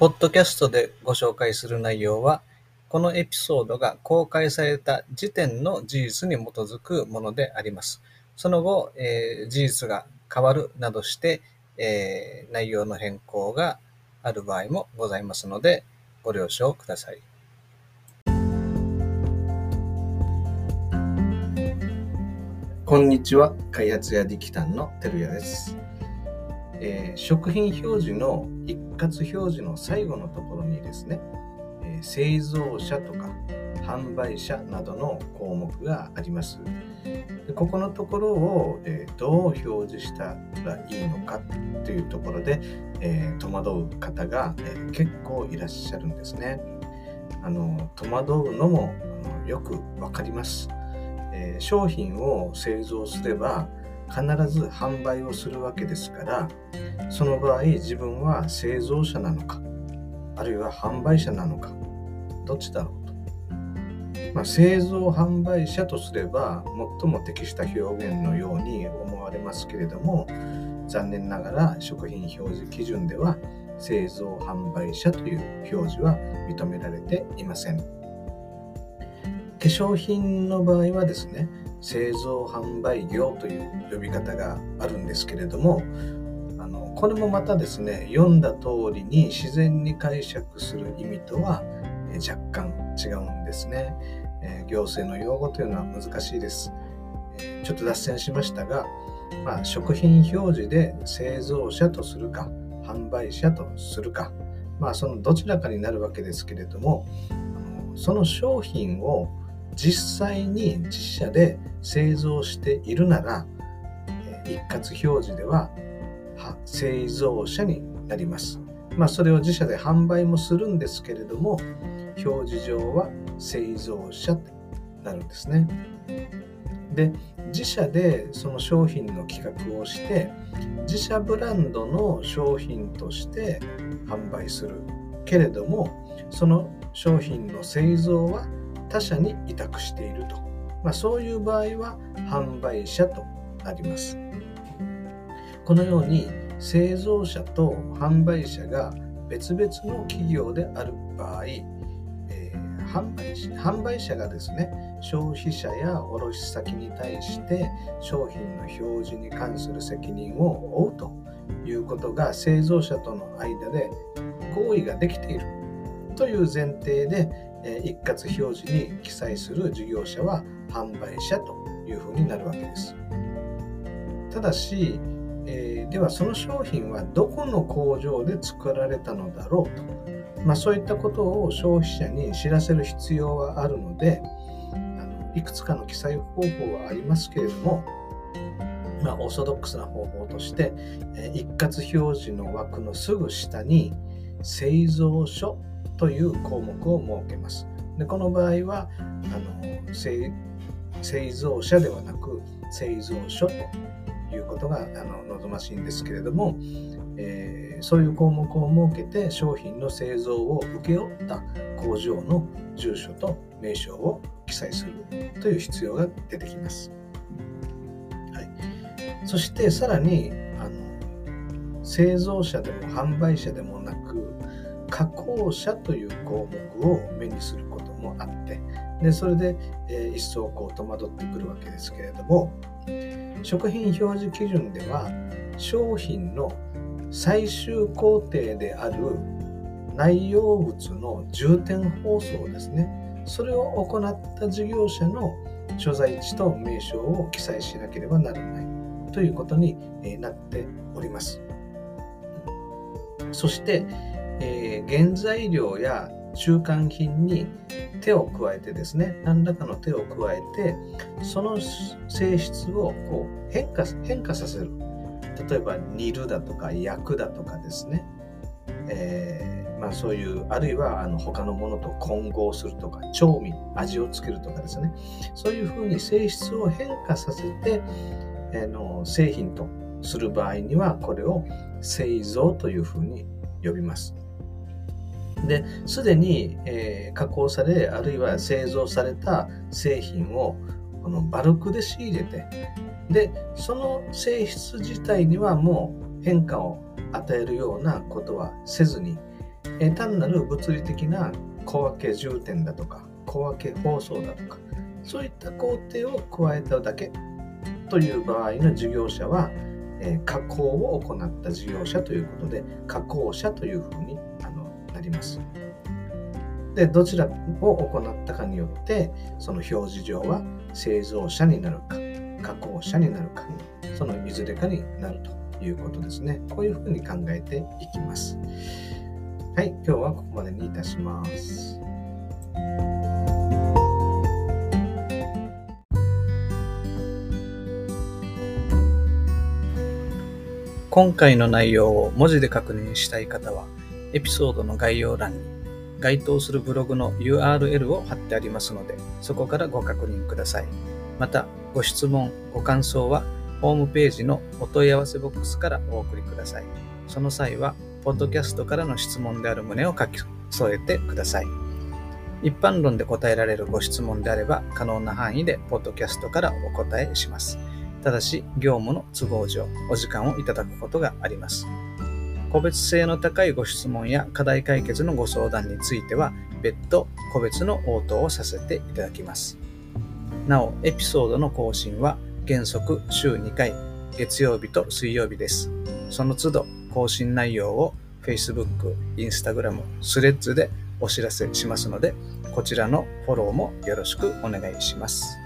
ポッドキャストでご紹介する内容は、このエピソードが公開された時点の事実に基づくものであります。その後、えー、事実が変わるなどして、えー、内容の変更がある場合もございますので、ご了承ください。こんにちは。開発や力丹の照屋です。えー、食品表示の一括表示の最後のところにですね、えー、製造者とか販売者などの項目があります。でここのところを、えー、どう表示したらいいのかというところで、え戸惑う方が、え結構いらっしゃるんですね。あの戸惑うのもあのよくわかります、え商品を製造すれば必ず販売をするわけですからその場合自分は製造者なのかあるいは販売者なのかどっちだろうと、まあ、製造販売者とすれば最も適した表現のように思われますけれども残念ながら食品表示基準では製造販売者という表示は認められていません。化粧品の場合はですね製造販売業という呼び方があるんですけれどもあのこれもまたですね読んだ通りに自然に解釈する意味とは若干違うんですね、え行政の用語というのは難しいです、えちょっと脱線しましたが、まあ、食品表示で製造者とするか販売者とするかまあそのどちらかになるわけですけれどもその商品を実際に自社で製造しているなら、一括表示では製造者になります。まあ、それを自社で販売もするんですけれども、表示上は製造者となるんですね。で、自社でその商品の企画をして、自社ブランドの商品として販売するけれども、その商品の製造は他社に委託していると、まあ、そういう場合は販売者となります。このように製造者と販売者が別々の企業である場合、えー、販売販売者がですね消費者や卸先に対して商品の表示に関する責任を負うということが製造者との間で合意ができているという前提で一括表示に記載する事業者は販売者というふうになるわけです。ただし、えー、ではその商品はどこの工場で作られたのだろうと、まあ、そういったことを消費者に知らせる必要はあるのであのいくつかの記載方法はありますけれども、まあ、オーソドックスな方法として、えー、一括表示の枠のすぐ下に製造所という項目を設けます。でこの場合はあの製造者ではなく製造所ということがあの望ましいんですけれども、えー、そういう項目を設けて商品の製造を請け負った工場の住所と名称を記載するという必要が出てきます。はい、そしてさらにあの製造者でも販売者でもなく加工者という項目を目にすることもあってでそれで、えー、一層こう戸惑ってくるわけですけれども食品表示基準では商品の最終工程である内容物の重点包装ですね。それを行った事業者の所在地と名称を記載しなければならない。ということになっております。そしてえー、原材料や中間品に手を加えてですね何らかの手を加えてその性質をこう変化変化させる。例えば煮るだとか焼くだとかですね、えー、まあ、そういうあるいはあの他のものと混合するとか調味味をつけるとかですね。そういうふうに性質を変化させて、えー、の製品とする場合にはこれを製造というふうに呼びます。で、すでに、えー、加工され、あるいは製造された製品をこのバルクで仕入れて、で、その性質自体にはもう変化を与えるようなことはせずに、え単なる物理的な小分け充填だとか小分け包装だとかそういった工程を加えただけという場合の事業者は、えー、加工を行った事業者ということで加工者というふうにあのなります。でどちらを行ったかによってその表示上は製造者になるか加工者になるかそのいずれかになるということですね。こういうふうに考えていきます。はい、今日はここまでにいたします。今回の内容を文字で確認したい方は、エピソードの概要欄に該当するブログの URL を貼ってありますので、そこからご確認ください。また、ご質問、ご感想は、ホームページのお問い合わせボックスからお送りください。その際は、ポッドキャストからの質問である旨を書き添えてください。一般論で答えられるご質問であれば、可能な範囲でポッドキャストからお答えします。ただし、業務の都合上、お時間をいただくことがあります。個別性の高いご質問や課題解決のご相談については、別途個別の応答をさせていただきます。なお、エピソードの更新は原則週2回、月曜日と水曜日です。その都度更新内容を Facebook、Instagram、Threads でお知らせしますので、こちらのフォローもよろしくお願いします。